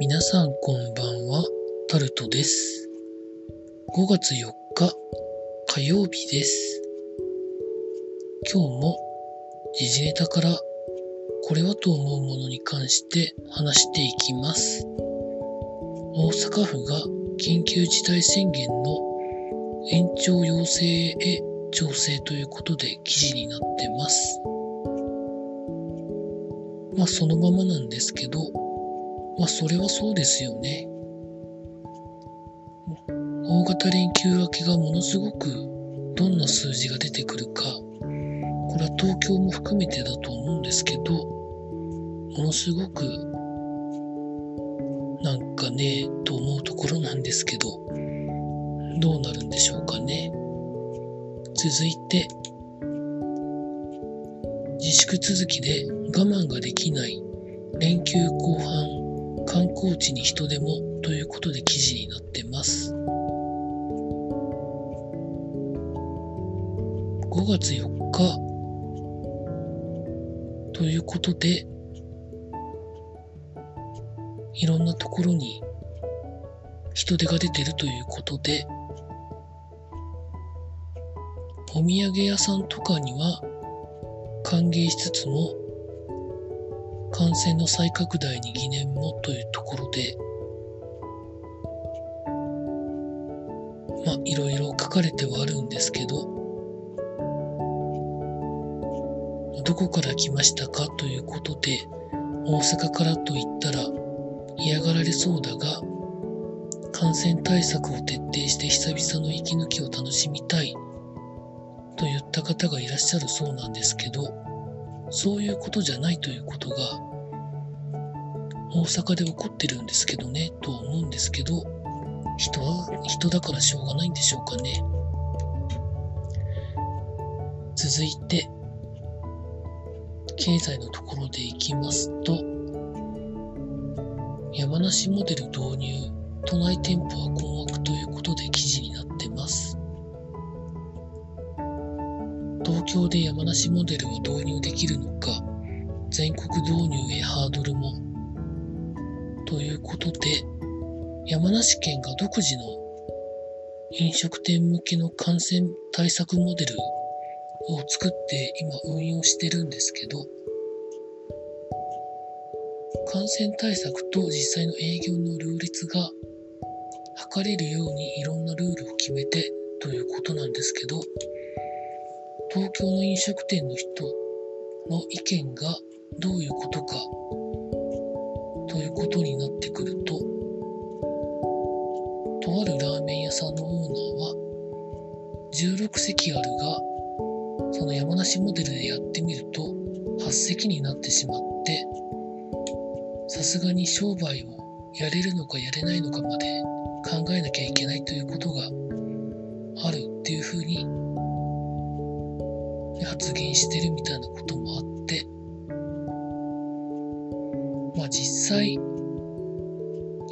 皆さんこんばんは、タルトです。5月4日火曜日です。今日も時事ネタからこれはと思うものに関して話していきます。大阪府が緊急事態宣言の延長要請へ調整ということで記事になってます。まあそのままなんですけど、まあそれはそうですよね。大型連休明けがものすごくどんな数字が出てくるか、これは東京も含めてだと思うんですけど、ものすごくなんかね、と思うところなんですけど、どうなるんでしょうかね。続いて、自粛続きで我慢ができない連休後半観光地に人でもということで記事になってます。5月4日ということでいろんなところに人手が出てるということでお土産屋さんとかには歓迎しつつも感染の再拡大に疑念もというところでまあいろいろ書かれてはあるんですけどどこから来ましたかということで大阪からと言ったら嫌がられそうだが感染対策を徹底して久々の息抜きを楽しみたいと言った方がいらっしゃるそうなんですけどそういうことじゃないということが大阪で起こってるんですけどねとは思うんですけど人は人だからしょうがないんでしょうかね。続いて経済のところでいきますと山梨モデル導入都内店舗は困惑ということで記事になってます。東京で山梨モデルを導入できるのか全国導入へハードルも。ということで山梨県が独自の飲食店向けの感染対策モデルを作って今運用してるんですけど感染対策と実際の営業の両立が図れるようにいろんなルールを決めてということなんですけど東京の飲食店の人の意見がどういうことかということになってくるととあるラーメン屋さんのオーナーは16席あるがその山梨モデルでやってみると8席になってしまってさすがに商売をやれるのかやれないのかまで考えなきゃいけないということがあるっていうふうに発言してるみたいなこともあってまあ実際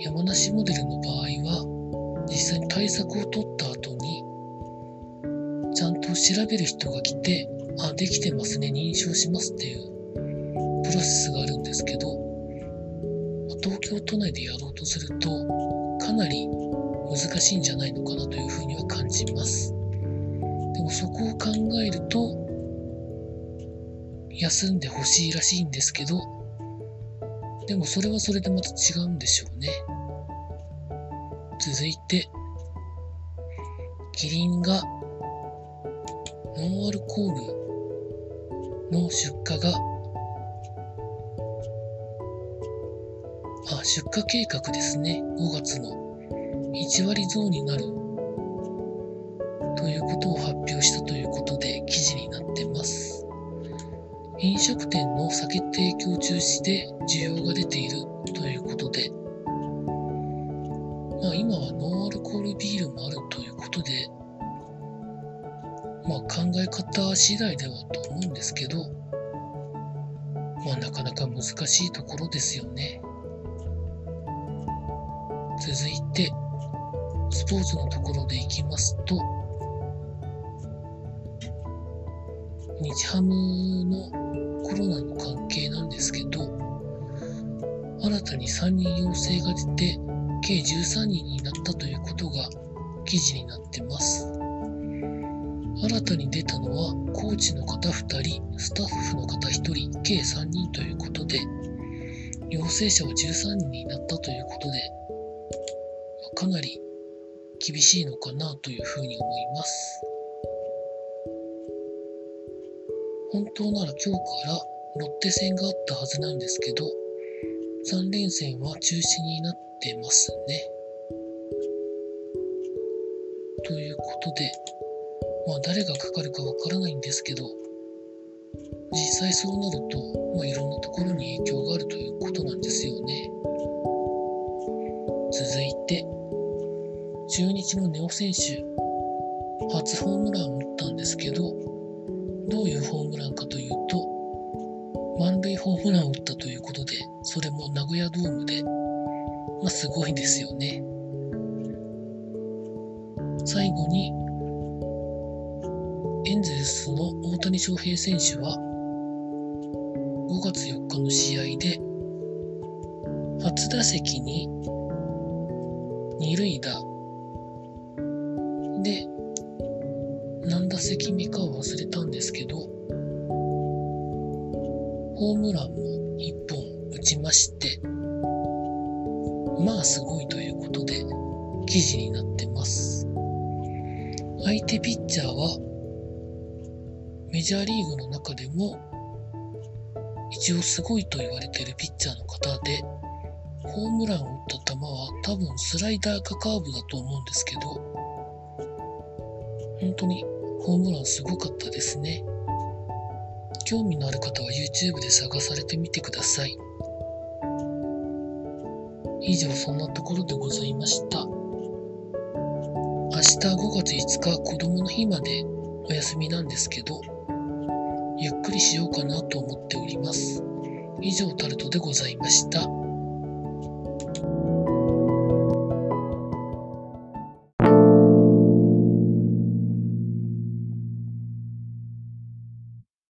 山梨モデルの場合は実際に対策を取った後にちゃんと調べる人が来てあできてますね認証しますっていうプロセスがあるんですけど東京都内でやろうとするとかなり難しいんじゃないのかなというふうには感じます。でもそこを考えると休んでほしいらしいんですけどでもそれはそれでまた違うんでしょうね続いてキリンがノンアルコールの出荷があ、出荷計画ですね。5月の1割増になるということを発表飲食店の酒提供中止で需要が出ている。ということで、まあ今はノンアルコールビールもあるということで、まあ考え方次第ではと思うんですけど、まあなかなか難しいところですよね。続いて、スポーツのところでいきますと、日ハムのコロナの関係なんですけど、新たに3人陽性が出て、計13人になったということが記事になってます。新たに出たのは、コーチの方2人、スタッフの方1人、計3人ということで、陽性者は13人になったということで、かなり厳しいのかなというふうに思います。本当なら今日からロッテ戦があったはずなんですけど、3連戦は中止になってますね。ということで、まあ誰がかかるかわからないんですけど、実際そうなると、まあ、いろんなところに影響があるということなんですよね。続いて、中日のネオ選手、初ホームランを打ったんですけど、どういうホームランかというと、満塁ホームランを打ったということで、それも名古屋ドームで、まあ、すごいですよね。最後に、エンゼルスの大谷翔平選手は、5月4日の試合で、初打席に二塁打で、何打席目かは忘れたんですけど、ホームランも1本打ちまして、まあすごいということで記事になってます。相手ピッチャーはメジャーリーグの中でも一応すごいと言われているピッチャーの方で、ホームランを打った球は多分スライダーかカーブだと思うんですけど、本当にホームランすごかったですね。興味のある方は YouTube で探されてみてください。以上そんなところでございました。明日5月5日子供の日までお休みなんですけど、ゆっくりしようかなと思っております。以上タルトでございました。